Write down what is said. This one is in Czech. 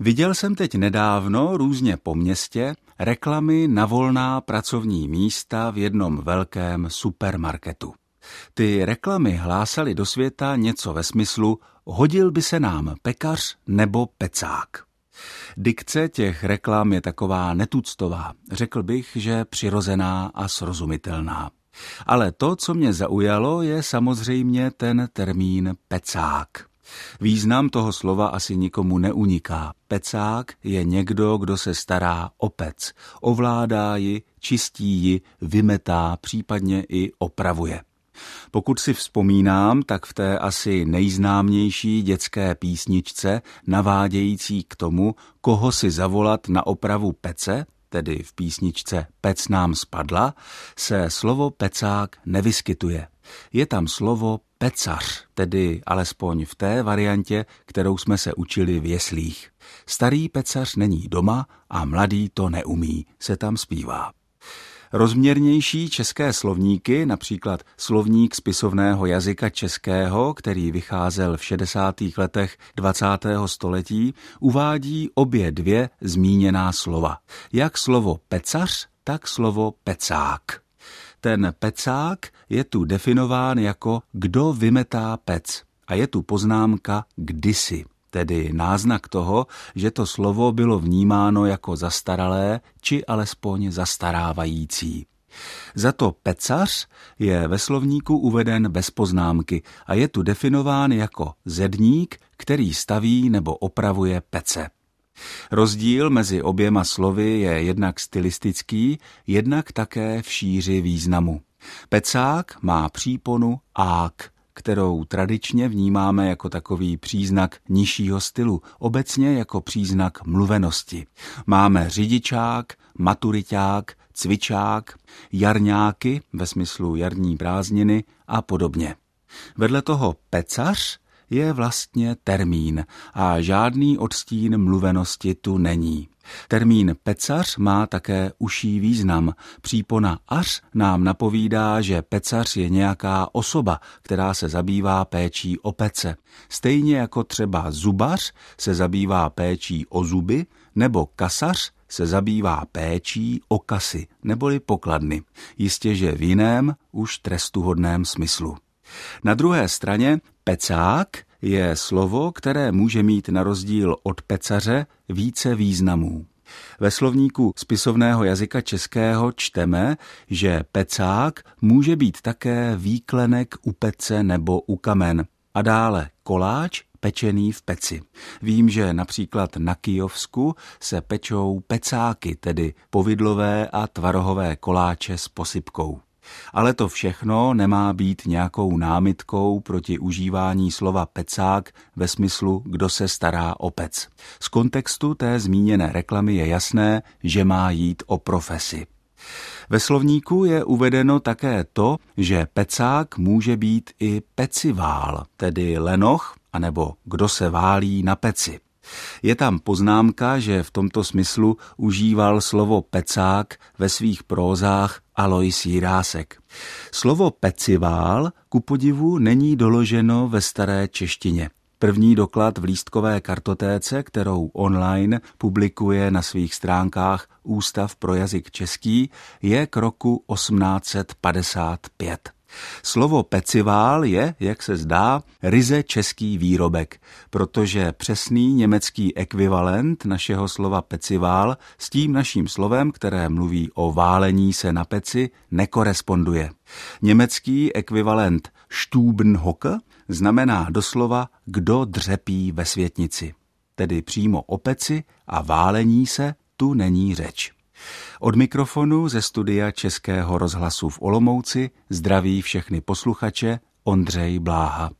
Viděl jsem teď nedávno různě po městě reklamy na volná pracovní místa v jednom velkém supermarketu. Ty reklamy hlásaly do světa něco ve smyslu hodil by se nám pekař nebo pecák. Dikce těch reklam je taková netuctová, řekl bych, že přirozená a srozumitelná. Ale to, co mě zaujalo, je samozřejmě ten termín pecák. Význam toho slova asi nikomu neuniká. Pecák je někdo, kdo se stará o pec, ovládá ji, čistí ji, vymetá, případně i opravuje. Pokud si vzpomínám, tak v té asi nejznámější dětské písničce, navádějící k tomu, koho si zavolat na opravu pece, tedy v písničce Pec nám spadla, se slovo pecák nevyskytuje. Je tam slovo pecař, tedy alespoň v té variantě, kterou jsme se učili v jeslích. Starý pecař není doma a mladý to neumí, se tam zpívá. Rozměrnější české slovníky, například slovník spisovného jazyka českého, který vycházel v 60. letech 20. století, uvádí obě dvě zmíněná slova. Jak slovo pecař, tak slovo pecák. Ten pecák je tu definován jako kdo vymetá pec a je tu poznámka kdysi tedy náznak toho, že to slovo bylo vnímáno jako zastaralé či alespoň zastarávající. Za to pecař je ve slovníku uveden bez poznámky a je tu definován jako zedník, který staví nebo opravuje pece. Rozdíl mezi oběma slovy je jednak stylistický, jednak také v šíři významu. Pecák má příponu ák, kterou tradičně vnímáme jako takový příznak nižšího stylu, obecně jako příznak mluvenosti. Máme řidičák, maturiťák, cvičák, jarňáky ve smyslu jarní prázdniny a podobně. Vedle toho pecař je vlastně termín a žádný odstín mluvenosti tu není. Termín pecař má také uší význam. Přípona až nám napovídá, že pecař je nějaká osoba, která se zabývá péčí o pece. Stejně jako třeba zubař se zabývá péčí o zuby, nebo kasař se zabývá péčí o kasy, neboli pokladny. Jistě, že v jiném, už trestuhodném smyslu. Na druhé straně pecák je slovo, které může mít na rozdíl od pecaře více významů. Ve slovníku spisovného jazyka českého čteme, že pecák může být také výklenek u pece nebo u kamen. A dále koláč pečený v peci. Vím, že například na Kijovsku se pečou pecáky, tedy povidlové a tvarohové koláče s posypkou. Ale to všechno nemá být nějakou námitkou proti užívání slova pecák ve smyslu, kdo se stará o pec. Z kontextu té zmíněné reklamy je jasné, že má jít o profesi. Ve slovníku je uvedeno také to, že pecák může být i pecivál, tedy lenoch, anebo kdo se válí na peci. Je tam poznámka, že v tomto smyslu užíval slovo pecák ve svých prózách Alois Jirásek. Slovo pecivál ku podivu není doloženo ve staré češtině. První doklad v lístkové kartotéce, kterou online publikuje na svých stránkách Ústav pro jazyk český, je k roku 1855. Slovo pecivál je, jak se zdá, ryze český výrobek, protože přesný německý ekvivalent našeho slova pecivál s tím naším slovem, které mluví o válení se na peci, nekoresponduje. Německý ekvivalent Stubenhocke znamená doslova kdo dřepí ve světnici, tedy přímo o peci a válení se tu není řeč. Od mikrofonu ze studia Českého rozhlasu v Olomouci zdraví všechny posluchače Ondřej Bláha.